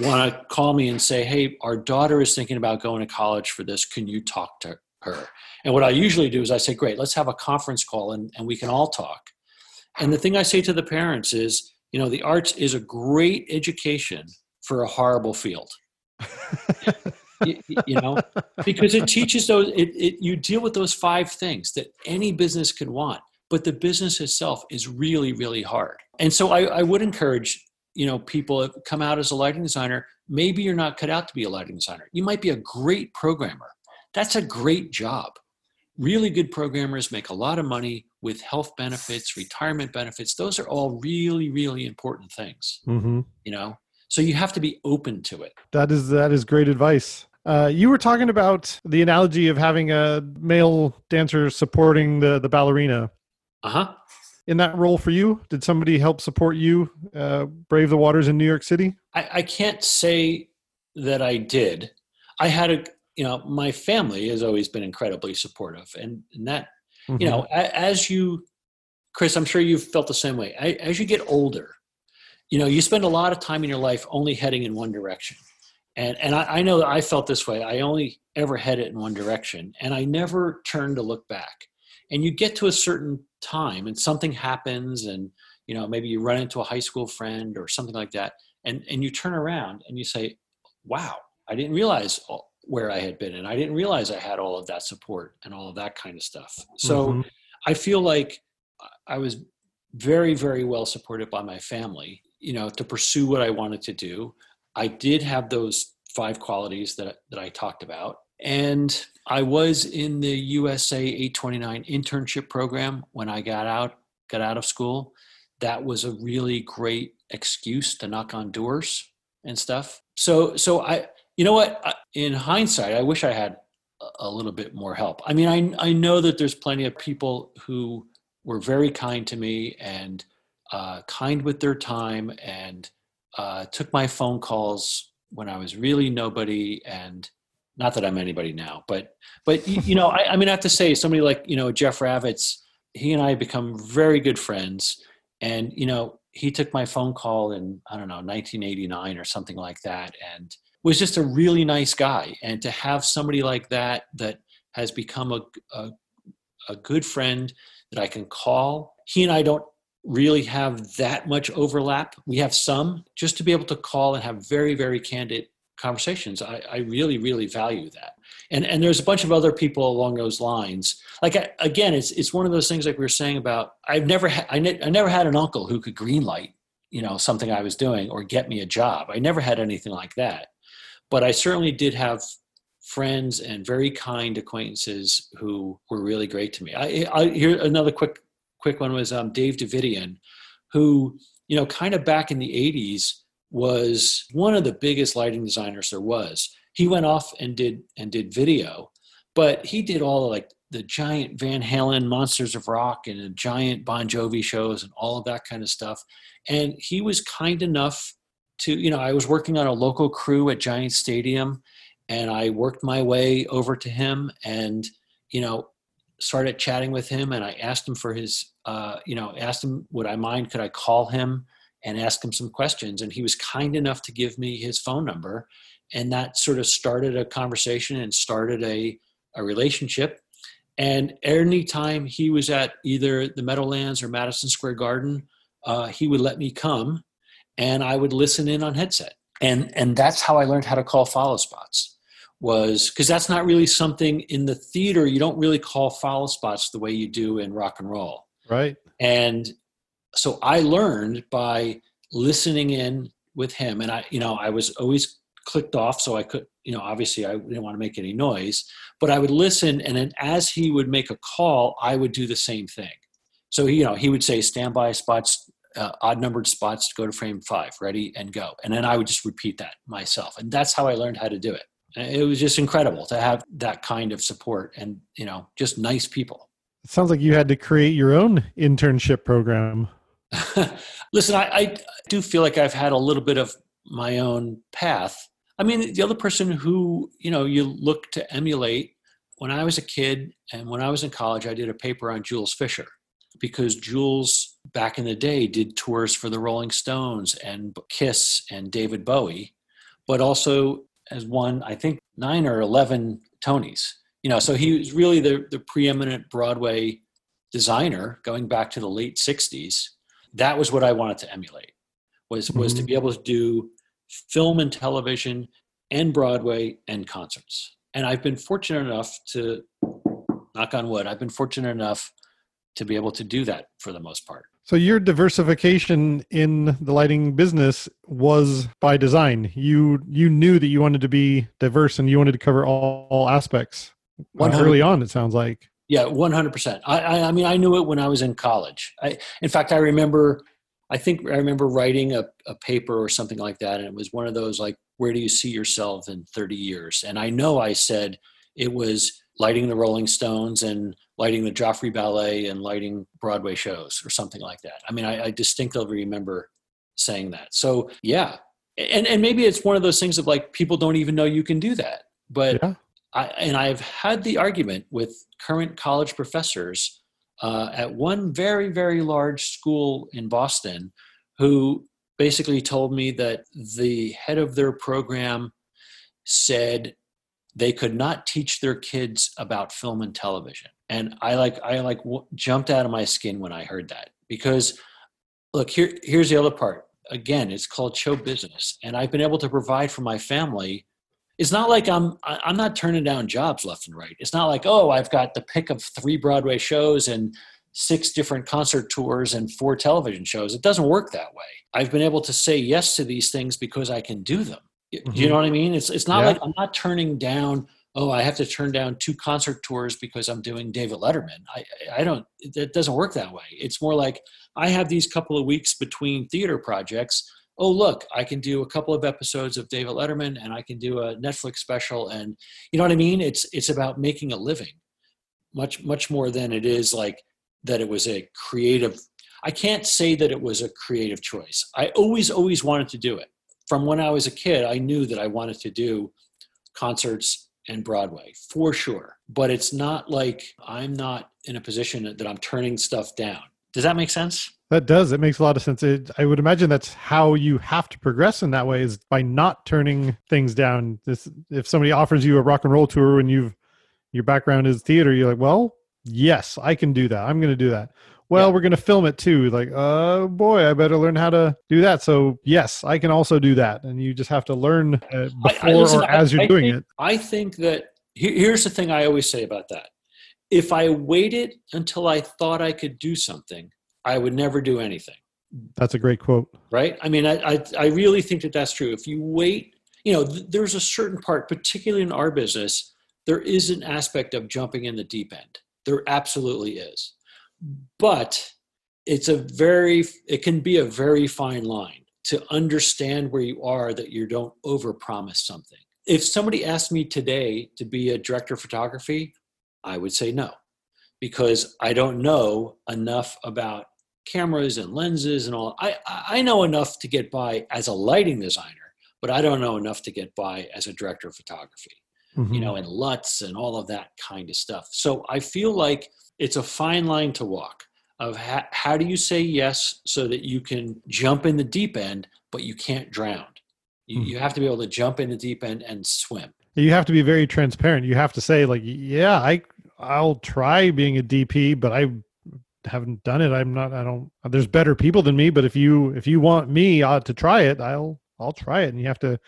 [SPEAKER 2] want to call me and say, "Hey, our daughter is thinking about going to college for this. Can you talk to her?" And what I usually do is I say, "Great, let's have a conference call and, and we can all talk." And the thing I say to the parents is, you know, the arts is a great education for a horrible field. you, you know, because it teaches those. It, it you deal with those five things that any business could want, but the business itself is really, really hard. And so I, I would encourage you know people come out as a lighting designer. Maybe you're not cut out to be a lighting designer. You might be a great programmer. That's a great job. Really good programmers make a lot of money with health benefits, retirement benefits. Those are all really, really important things.
[SPEAKER 1] Mhm.
[SPEAKER 2] You know, so you have to be open to it.
[SPEAKER 1] That is that is great advice. Uh, you were talking about the analogy of having a male dancer supporting the the ballerina.
[SPEAKER 2] Uh huh.
[SPEAKER 1] In that role for you, did somebody help support you uh, brave the waters in New York City?
[SPEAKER 2] I, I can't say that I did. I had a, you know, my family has always been incredibly supportive, and, and that, you know, as you Chris, I'm sure you've felt the same way. I, as you get older, you know, you spend a lot of time in your life only heading in one direction. And, and I, I know that I felt this way. I only ever headed in one direction and I never turned to look back. And you get to a certain time and something happens and, you know, maybe you run into a high school friend or something like that. And, and you turn around and you say, wow, I didn't realize where I had been and I didn't realize I had all of that support and all of that kind of stuff. So mm-hmm. I feel like I was very, very well supported by my family, you know, to pursue what I wanted to do. I did have those five qualities that, that I talked about. And I was in the USA 829 internship program when I got out, got out of school. That was a really great excuse to knock on doors and stuff. So, so I, you know what? In hindsight, I wish I had a little bit more help. I mean, I I know that there's plenty of people who were very kind to me and uh, kind with their time and uh, took my phone calls when I was really nobody and not that I'm anybody now, but but you know, I, I mean, I have to say, somebody like you know Jeff Ravitz, he and I become very good friends, and you know, he took my phone call in I don't know 1989 or something like that, and was just a really nice guy. And to have somebody like that that has become a, a, a good friend that I can call. He and I don't really have that much overlap. We have some, just to be able to call and have very, very candid conversations. I, I really, really value that. And and there's a bunch of other people along those lines. Like I, again, it's it's one of those things like we were saying about. I've never ha- I, ne- I never had an uncle who could greenlight you know something I was doing or get me a job. I never had anything like that but I certainly did have friends and very kind acquaintances who were really great to me. I, I here another quick quick one was um, Dave Davidian, who you know kind of back in the '80s was one of the biggest lighting designers there was. He went off and did and did video, but he did all like the giant Van Halen, Monsters of Rock, and the giant Bon Jovi shows and all of that kind of stuff. And he was kind enough to you know i was working on a local crew at giant stadium and i worked my way over to him and you know started chatting with him and i asked him for his uh, you know asked him would i mind could i call him and ask him some questions and he was kind enough to give me his phone number and that sort of started a conversation and started a, a relationship and anytime he was at either the meadowlands or madison square garden uh, he would let me come and I would listen in on headset. And and that's how I learned how to call follow spots. Was because that's not really something in the theater. You don't really call follow spots the way you do in rock and roll.
[SPEAKER 1] Right.
[SPEAKER 2] And so I learned by listening in with him, and I, you know, I was always clicked off, so I could, you know, obviously I didn't want to make any noise, but I would listen, and then as he would make a call, I would do the same thing. So you know, he would say standby spots uh, odd numbered spots to go to frame five, ready and go. And then I would just repeat that myself. And that's how I learned how to do it. It was just incredible to have that kind of support and, you know, just nice people.
[SPEAKER 1] It sounds like you had to create your own internship program.
[SPEAKER 2] Listen, I, I do feel like I've had a little bit of my own path. I mean, the other person who, you know, you look to emulate when I was a kid and when I was in college, I did a paper on Jules Fisher because Jules back in the day did tours for the Rolling Stones and Kiss and David Bowie, but also has won, I think, nine or 11 Tonys. You know, so he was really the, the preeminent Broadway designer going back to the late 60s. That was what I wanted to emulate, was, was mm-hmm. to be able to do film and television and Broadway and concerts. And I've been fortunate enough to, knock on wood, I've been fortunate enough to be able to do that for the most part.
[SPEAKER 1] So your diversification in the lighting business was by design. You you knew that you wanted to be diverse and you wanted to cover all, all aspects. Uh, early on, it sounds like.
[SPEAKER 2] Yeah, one hundred percent. I I mean I knew it when I was in college. I, in fact, I remember. I think I remember writing a, a paper or something like that, and it was one of those like, "Where do you see yourself in thirty years?" And I know I said it was lighting the Rolling Stones and lighting the Joffrey Ballet and lighting Broadway shows or something like that. I mean, I, I distinctly remember saying that. So yeah, and and maybe it's one of those things of like people don't even know you can do that. But yeah. I and I've had the argument with current college professors uh, at one very, very large school in Boston who basically told me that the head of their program said they could not teach their kids about film and television and i like i like w- jumped out of my skin when i heard that because look here here's the other part. Again it's called show business and i've been able to provide for my family. It's not like i'm i'm not turning down jobs left and right. It's not like oh i've got the pick of three broadway shows and six different concert tours and four television shows. It doesn't work that way. I've been able to say yes to these things because i can do them. Mm-hmm. you know what i mean? It's it's not yeah. like i'm not turning down oh i have to turn down two concert tours because i'm doing david letterman. I i don't it doesn't work that way. It's more like i have these couple of weeks between theater projects. Oh look i can do a couple of episodes of david letterman and i can do a netflix special. And you know what i mean? It's it's about making a living. Much much more than it is like that it was a creative i can't say that it was a creative choice. I always always wanted to do it. From when i was a kid i knew that i wanted to do concerts and broadway for sure but it's not like i'm not in a position that i'm turning stuff down does that make sense
[SPEAKER 1] that does. It makes a lot of sense. It, I would imagine that's how you have to progress in that way is by not turning things down. This, if somebody offers you a rock and roll tour and you've your background is theater, you're like, well, yes, I can do that. I'm going to do that. Well, yeah. we're going to film it too. Like, oh boy, I better learn how to do that. So yes, I can also do that. And you just have to learn uh, before I, I, listen, or as you're
[SPEAKER 2] I
[SPEAKER 1] doing
[SPEAKER 2] think,
[SPEAKER 1] it.
[SPEAKER 2] I think that here's the thing I always say about that. If I waited until I thought I could do something, I would never do anything.
[SPEAKER 1] That's a great quote.
[SPEAKER 2] Right? I mean, I, I, I really think that that's true. If you wait, you know, th- there's a certain part, particularly in our business, there is an aspect of jumping in the deep end. There absolutely is. But it's a very, it can be a very fine line to understand where you are that you don't overpromise something. If somebody asked me today to be a director of photography, I would say no because I don't know enough about cameras and lenses and all. I, I know enough to get by as a lighting designer, but I don't know enough to get by as a director of photography, mm-hmm. you know, and LUTs and all of that kind of stuff. So I feel like it's a fine line to walk of ha- how do you say yes so that you can jump in the deep end, but you can't drown. You, mm-hmm. you have to be able to jump in the deep end and swim.
[SPEAKER 1] You have to be very transparent. You have to say like, yeah, I I'll try being a DP, but I haven't done it. I'm not. I don't. There's better people than me. But if you if you want me uh, to try it, I'll I'll try it. And you have to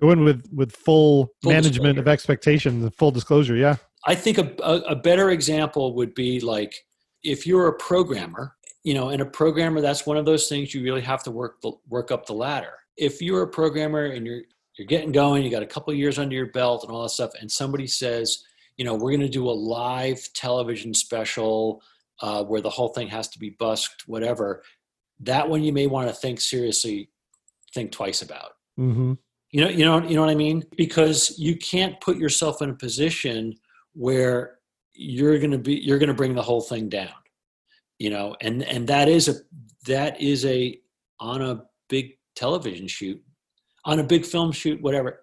[SPEAKER 1] go in with with full, full management disclosure. of expectations and full disclosure. Yeah.
[SPEAKER 2] I think a, a, a better example would be like if you're a programmer, you know, and a programmer, that's one of those things you really have to work the, work up the ladder. If you're a programmer and you're you're getting going, you got a couple years under your belt and all that stuff, and somebody says, you know, we're going to do a live television special uh, where the whole thing has to be busked, whatever. That one you may want to think seriously, think twice about. Mm-hmm. You know, you know, you know what I mean? Because you can't put yourself in a position where you're going to be, you're going to bring the whole thing down. You know, and and that is a that is a on a big television shoot, on a big film shoot, whatever.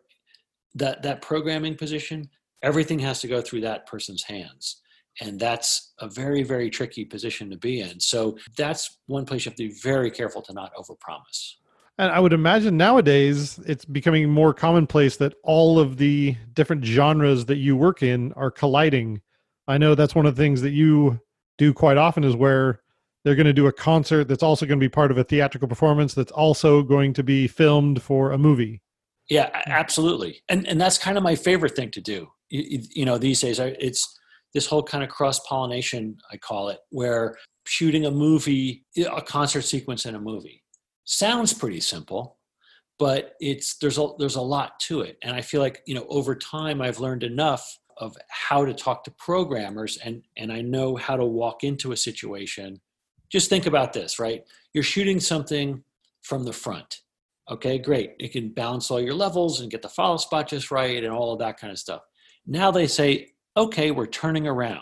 [SPEAKER 2] That that programming position everything has to go through that person's hands and that's a very very tricky position to be in so that's one place you have to be very careful to not overpromise
[SPEAKER 1] and i would imagine nowadays it's becoming more commonplace that all of the different genres that you work in are colliding. I know that's one of the things that you do quite often is where they're going to do a concert that's also going to be part of a theatrical performance that's also going to be filmed for a movie.
[SPEAKER 2] Yeah absolutely. And and that's kind of my favorite thing to do. You, you know these days it's this whole kind of cross pollination i call it where shooting a movie a concert sequence in a movie sounds pretty simple but it's there's a there's a lot to it. And i feel like you know over time i've learned enough of how to talk to programmers and and i know how to walk into a situation. Just think about this right? You're shooting something from the front. Okay great. It can balance all your levels and get the follow spot just right and all of that kind of stuff. Now they say, okay, we're turning around.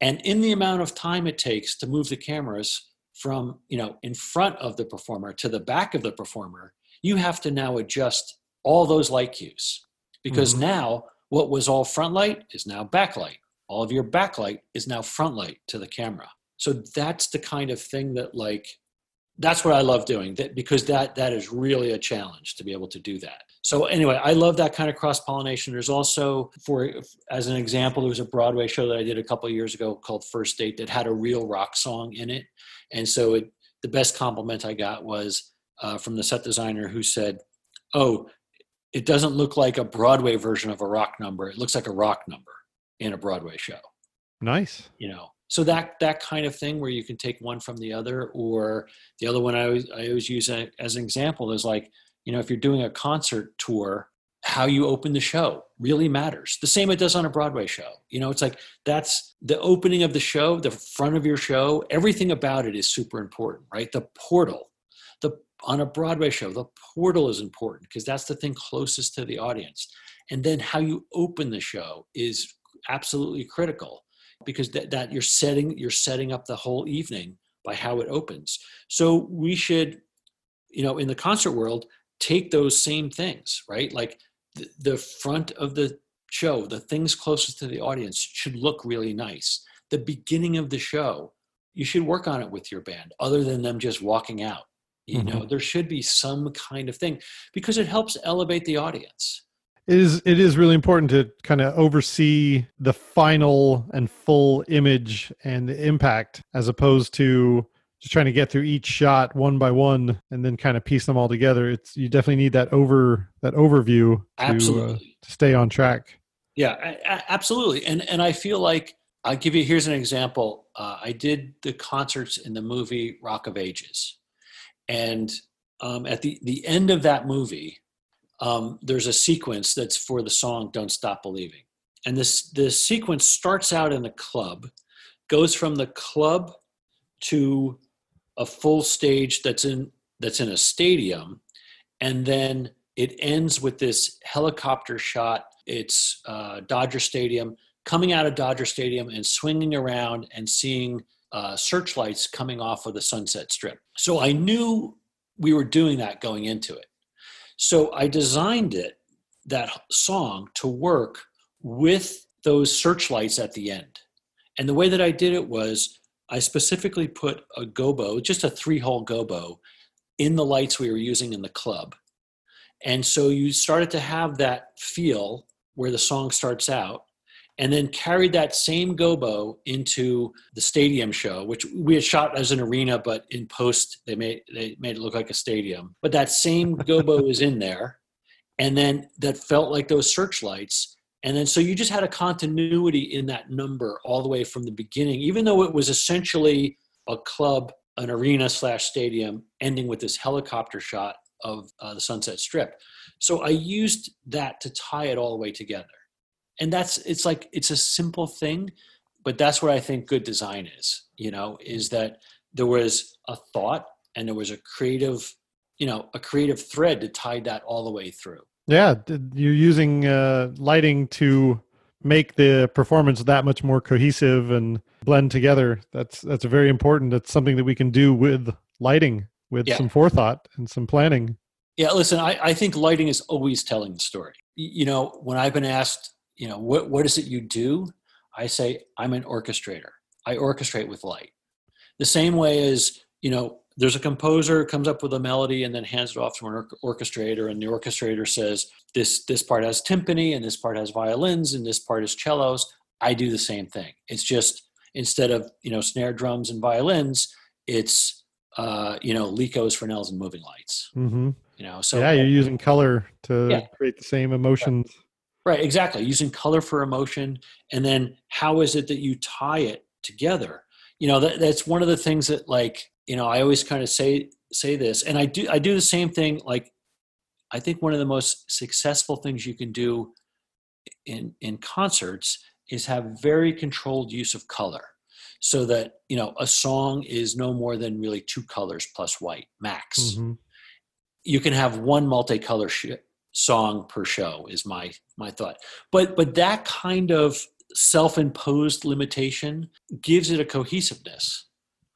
[SPEAKER 2] And in the amount of time it takes to move the cameras from, you know, in front of the performer to the back of the performer, you have to now adjust all those light cues. Because mm-hmm. now what was all front light is now backlight. All of your backlight is now front light to the camera. so that's the kind of thing that like that's what i love doing that because that that is really a challenge to be able to do that. So anyway i love that kind of cross pollination there's also for as an example there was a broadway show that i did a couple years ago called first date that had a real rock song in it. And so it, the best compliment i got was uh, from the set designer who said oh it doesn't look like a broadway version of a rock number. It looks like a rock number in a broadway show.
[SPEAKER 1] Nice.
[SPEAKER 2] You know so that that kind of thing where you can take one from the other or the other one i always, I always use a, as an example is like you know if you're doing a concert tour how you open the show really matters. The same it does on a broadway show. You know it's like that's the opening of the show the front of your show everything about it is super important right? The portal the on a broadway show the portal is important because that's the thing closest to the audience. And then how you open the show is absolutely critical because that, that you're setting you're setting up the whole evening by how it opens. So we should you know in the concert world take those same things right? Like the, the front of the show the things closest to the audience should look really nice. The beginning of the show you should work on it with your band other than them just walking out you mm-hmm. know there should be some kind of thing because it helps elevate the audience
[SPEAKER 1] it is it is really important to kind of oversee the final and full image and the impact as opposed to just trying to get through each shot one by one and then kind of piece them all together. It's you definitely need that over that overview to.
[SPEAKER 2] Uh,
[SPEAKER 1] to stay on track.
[SPEAKER 2] Yeah absolutely. And and i feel like i'll give you here's an example. Uh, i did the concerts in the movie rock of ages. And um, at the the end of that movie um, there's a sequence that's for the song "Don't Stop Believing," and this this sequence starts out in the club, goes from the club to a full stage that's in that's in a stadium, and then it ends with this helicopter shot. It's uh, Dodger Stadium, coming out of Dodger Stadium and swinging around and seeing uh, searchlights coming off of the Sunset Strip. So I knew we were doing that going into it. So I designed it, that song, to work with those searchlights at the end. And the way that I did it was I specifically put a gobo, just a three hole gobo, in the lights we were using in the club. And so you started to have that feel where the song starts out and then carried that same gobo into the stadium show, which we had shot as an arena, but in post they made they made it look like a stadium. But that same gobo is in there, and then that felt like those searchlights. And then so you just had a continuity in that number all the way from the beginning, even though it was essentially a club, an arena slash stadium, ending with this helicopter shot of uh, the Sunset Strip. So I used that to tie it all the way together and that's it's like it's a simple thing but that's where i think good design is you know is that there was a thought and there was a creative you know a creative thread to tie that all the way through.
[SPEAKER 1] Yeah you're using uh, lighting to make the performance that much more cohesive and blend together. That's that's very important. That's something that we can do with lighting with yeah. some forethought and some planning.
[SPEAKER 2] Yeah listen I, I think lighting is always telling the story. You know when i've been asked you know what what is it you do i say i'm an orchestrator i orchestrate with light the same way as you know there's a composer comes up with a melody and then hands it off to an orchestrator and the orchestrator says this this part has timpani and this part has violins and this part is cellos i do the same thing it's just instead of you know snare drums and violins it's uh, you know Lekos, Fresnels, and moving lights.
[SPEAKER 1] Mm-hmm.
[SPEAKER 2] You know, so
[SPEAKER 1] yeah, you're using color to yeah. create the same emotions.
[SPEAKER 2] Right, exactly. Using color for emotion, and then how is it that you tie it together? You know, that, that's one of the things that, like, you know, I always kind of say say this, and I do I do the same thing. Like, I think one of the most successful things you can do in in concerts is have very controlled use of color, so that you know a song is no more than really two colors plus white max. Mm-hmm. You can have one multicolor sh- song per show is my my thought. But but that kind of self-imposed limitation gives it a cohesiveness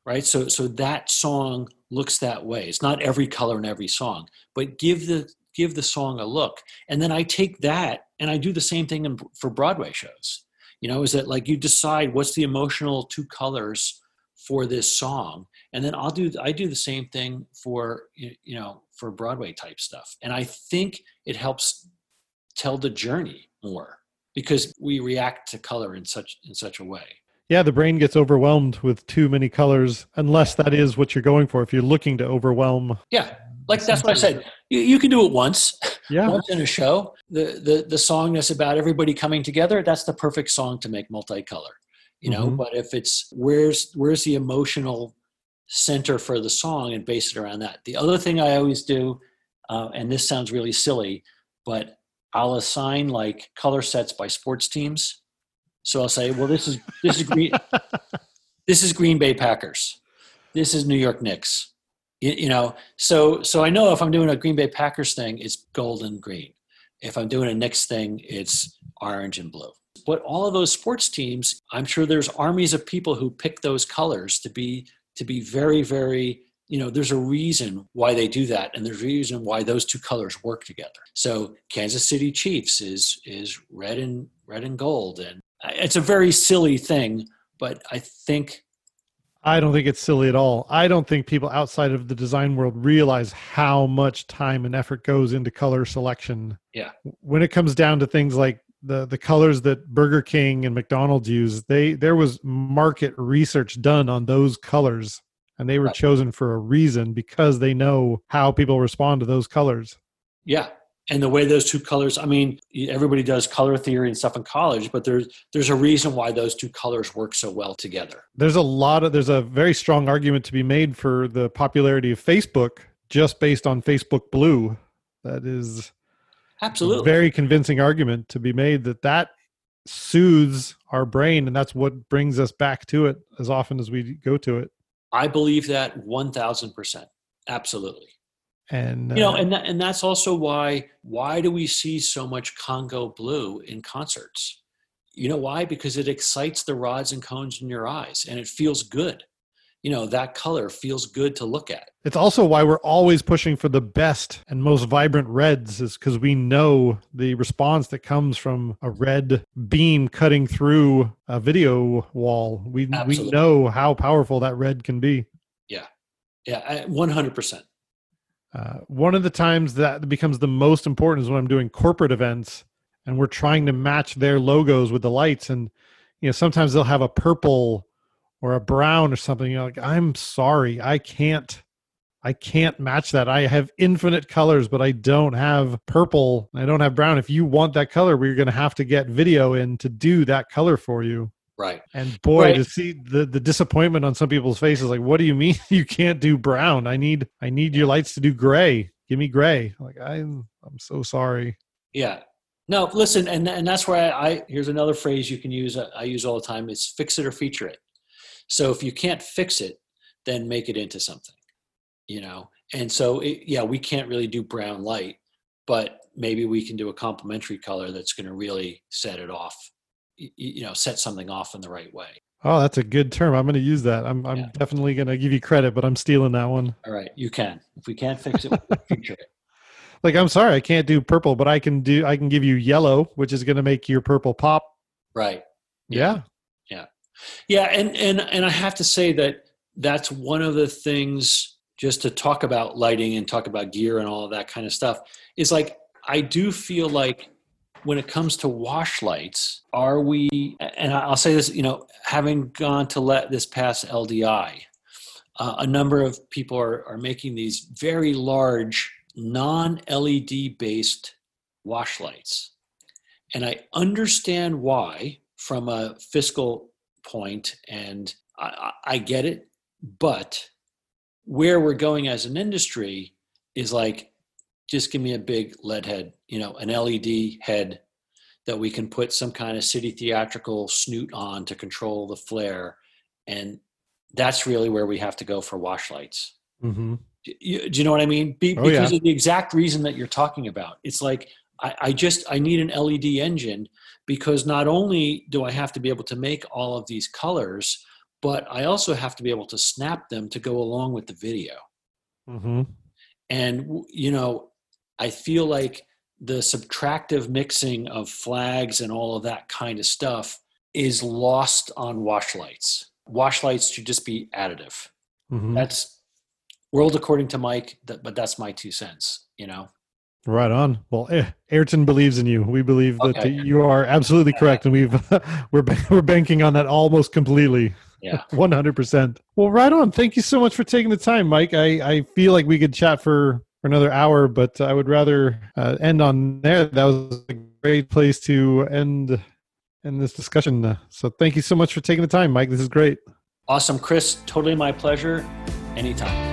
[SPEAKER 2] right? So so that song looks that way. It's not every color in every song but give the give the song a look. And then i take that and i do the same thing in, for broadway shows. You know is that like you decide what's the emotional two colors for this song and then i'll do i do the same thing for you know for broadway type stuff. And i think it helps tell the journey more because we react to color in such in such a way.
[SPEAKER 1] Yeah the brain gets overwhelmed with too many colors unless that is what you're going for. If you're looking to overwhelm.
[SPEAKER 2] Yeah like that's what i said. You, you can do it once
[SPEAKER 1] yeah.
[SPEAKER 2] once in a show. The, the the song that's about everybody coming together that's the perfect song to make multicolor you know? Mm-hmm. but if it's where's where's the emotional center for the song and base it around that. The other thing i always do uh, and this sounds really silly but i'll assign like color sets by sports teams. So i'll say well this is this is green this is green bay packers. This is new york knicks. You, you know so so i know if i'm doing a green bay packers thing it's gold and green. If i'm doing a knicks thing it's orange and blue. But all of those sports teams, I'm sure there's armies of people who pick those colors to be to be very, very you know there's a reason why they do that and there's a reason why those two colors work together. So kansas city chiefs is is red and red and gold and it's a very silly thing but i think
[SPEAKER 1] i don't think it's silly at all. I don't think people outside of the design world realize how much time and effort goes into color selection.
[SPEAKER 2] Yeah.
[SPEAKER 1] When it comes down to things like the the colors that Burger King and McDonald's use, they there was market research done on those colors and they were right. chosen for a reason because they know how people respond to those colors.
[SPEAKER 2] Yeah. And the way those two colors, I mean, everybody does color theory and stuff in college, but there's there's a reason why those two colors work so well together.
[SPEAKER 1] There's a lot of there's a very strong argument to be made for the popularity of Facebook just based on Facebook Blue. That is
[SPEAKER 2] Absolutely.
[SPEAKER 1] Very convincing argument to be made that that soothes our brain and that's what brings us back to it as often as we go to it.
[SPEAKER 2] I believe that 1000%. Absolutely.
[SPEAKER 1] And
[SPEAKER 2] uh, you know, uh, and that, and that's also why why do we see so much Congo blue in concerts? You know why? Because it excites the rods and cones in your eyes and it feels good you know that color feels good to look at.
[SPEAKER 1] It's also why we're always pushing for the best and most vibrant reds is because we know the response that comes from a red beam cutting through a video wall. We Absolutely. we know how powerful that red can be.
[SPEAKER 2] Yeah. Yeah 100%
[SPEAKER 1] uh, one of the times that becomes the most important is when i'm doing corporate events and we're trying to match their logos with the lights. And you know sometimes they'll have a purple or a brown or something you're like i'm sorry i can't i can't match that. I have infinite colors but i don't have purple i don't have brown. If you want that color we're going to have to get video in to do that color for you.
[SPEAKER 2] Right.
[SPEAKER 1] And boy
[SPEAKER 2] right.
[SPEAKER 1] to see the the disappointment on some people's faces like what do you mean you can't do brown? I need i need your lights to do gray. Give me gray. Like i'm i'm so sorry.
[SPEAKER 2] Yeah. No listen and and that's why I, I here's another phrase you can use uh, i use all the time is fix it or feature it so if you can't fix it, then make it into something, you know? And so, it, yeah, we can't really do brown light, but maybe we can do a complementary color that's going to really set it off, you know, set something off in the right way.
[SPEAKER 1] Oh, that's a good term. I'm going to use that. I'm, I'm yeah. definitely going to give you credit, but I'm stealing that one.
[SPEAKER 2] All right, you can. If we can't fix it, we'll feature it.
[SPEAKER 1] Like I'm sorry, I can't do purple, but I can do. I can give you yellow, which is going to make your purple pop.
[SPEAKER 2] Right.
[SPEAKER 1] Yeah.
[SPEAKER 2] Yeah. Yeah, and and and I have to say that that's one of the things just to talk about lighting and talk about gear and all that kind of stuff is like I do feel like when it comes to wash lights, are we? And I'll say this, you know, having gone to let this pass LDI, uh, a number of people are are making these very large non-LED based wash lights, and I understand why from a fiscal point, and I, I get it. But where we're going as an industry is like, just give me a big lead head, you know, an LED head that we can put some kind of city theatrical snoot on to control the flare. And that's really where we have to go for wash lights.
[SPEAKER 1] Mm-hmm.
[SPEAKER 2] Do, you, do you know what I mean? Be, oh, because yeah. of the exact reason that you're talking about. It's like, I, I just, I need an LED engine because not only do I have to be able to make all of these colors, but I also have to be able to snap them to go along with the video.
[SPEAKER 1] Mm-hmm.
[SPEAKER 2] And, you know, I feel like the subtractive mixing of flags and all of that kind of stuff is lost on wash lights. wash lights should just be additive. Mm-hmm. That's world according to Mike, but that's my two cents. You know.
[SPEAKER 1] Right on. Well, eh, Ayrton believes in you. We believe that okay. you are absolutely correct, and we've we're we're banking on that almost completely.
[SPEAKER 2] Yeah,
[SPEAKER 1] one hundred percent. Well, right on. Thank you so much for taking the time, Mike. I I feel like we could chat for for another hour, but I would rather uh, end on there. That was a great place to end end this discussion. So, thank you so much for taking the time, Mike. This is great.
[SPEAKER 2] Awesome, Chris. Totally my pleasure. Anytime.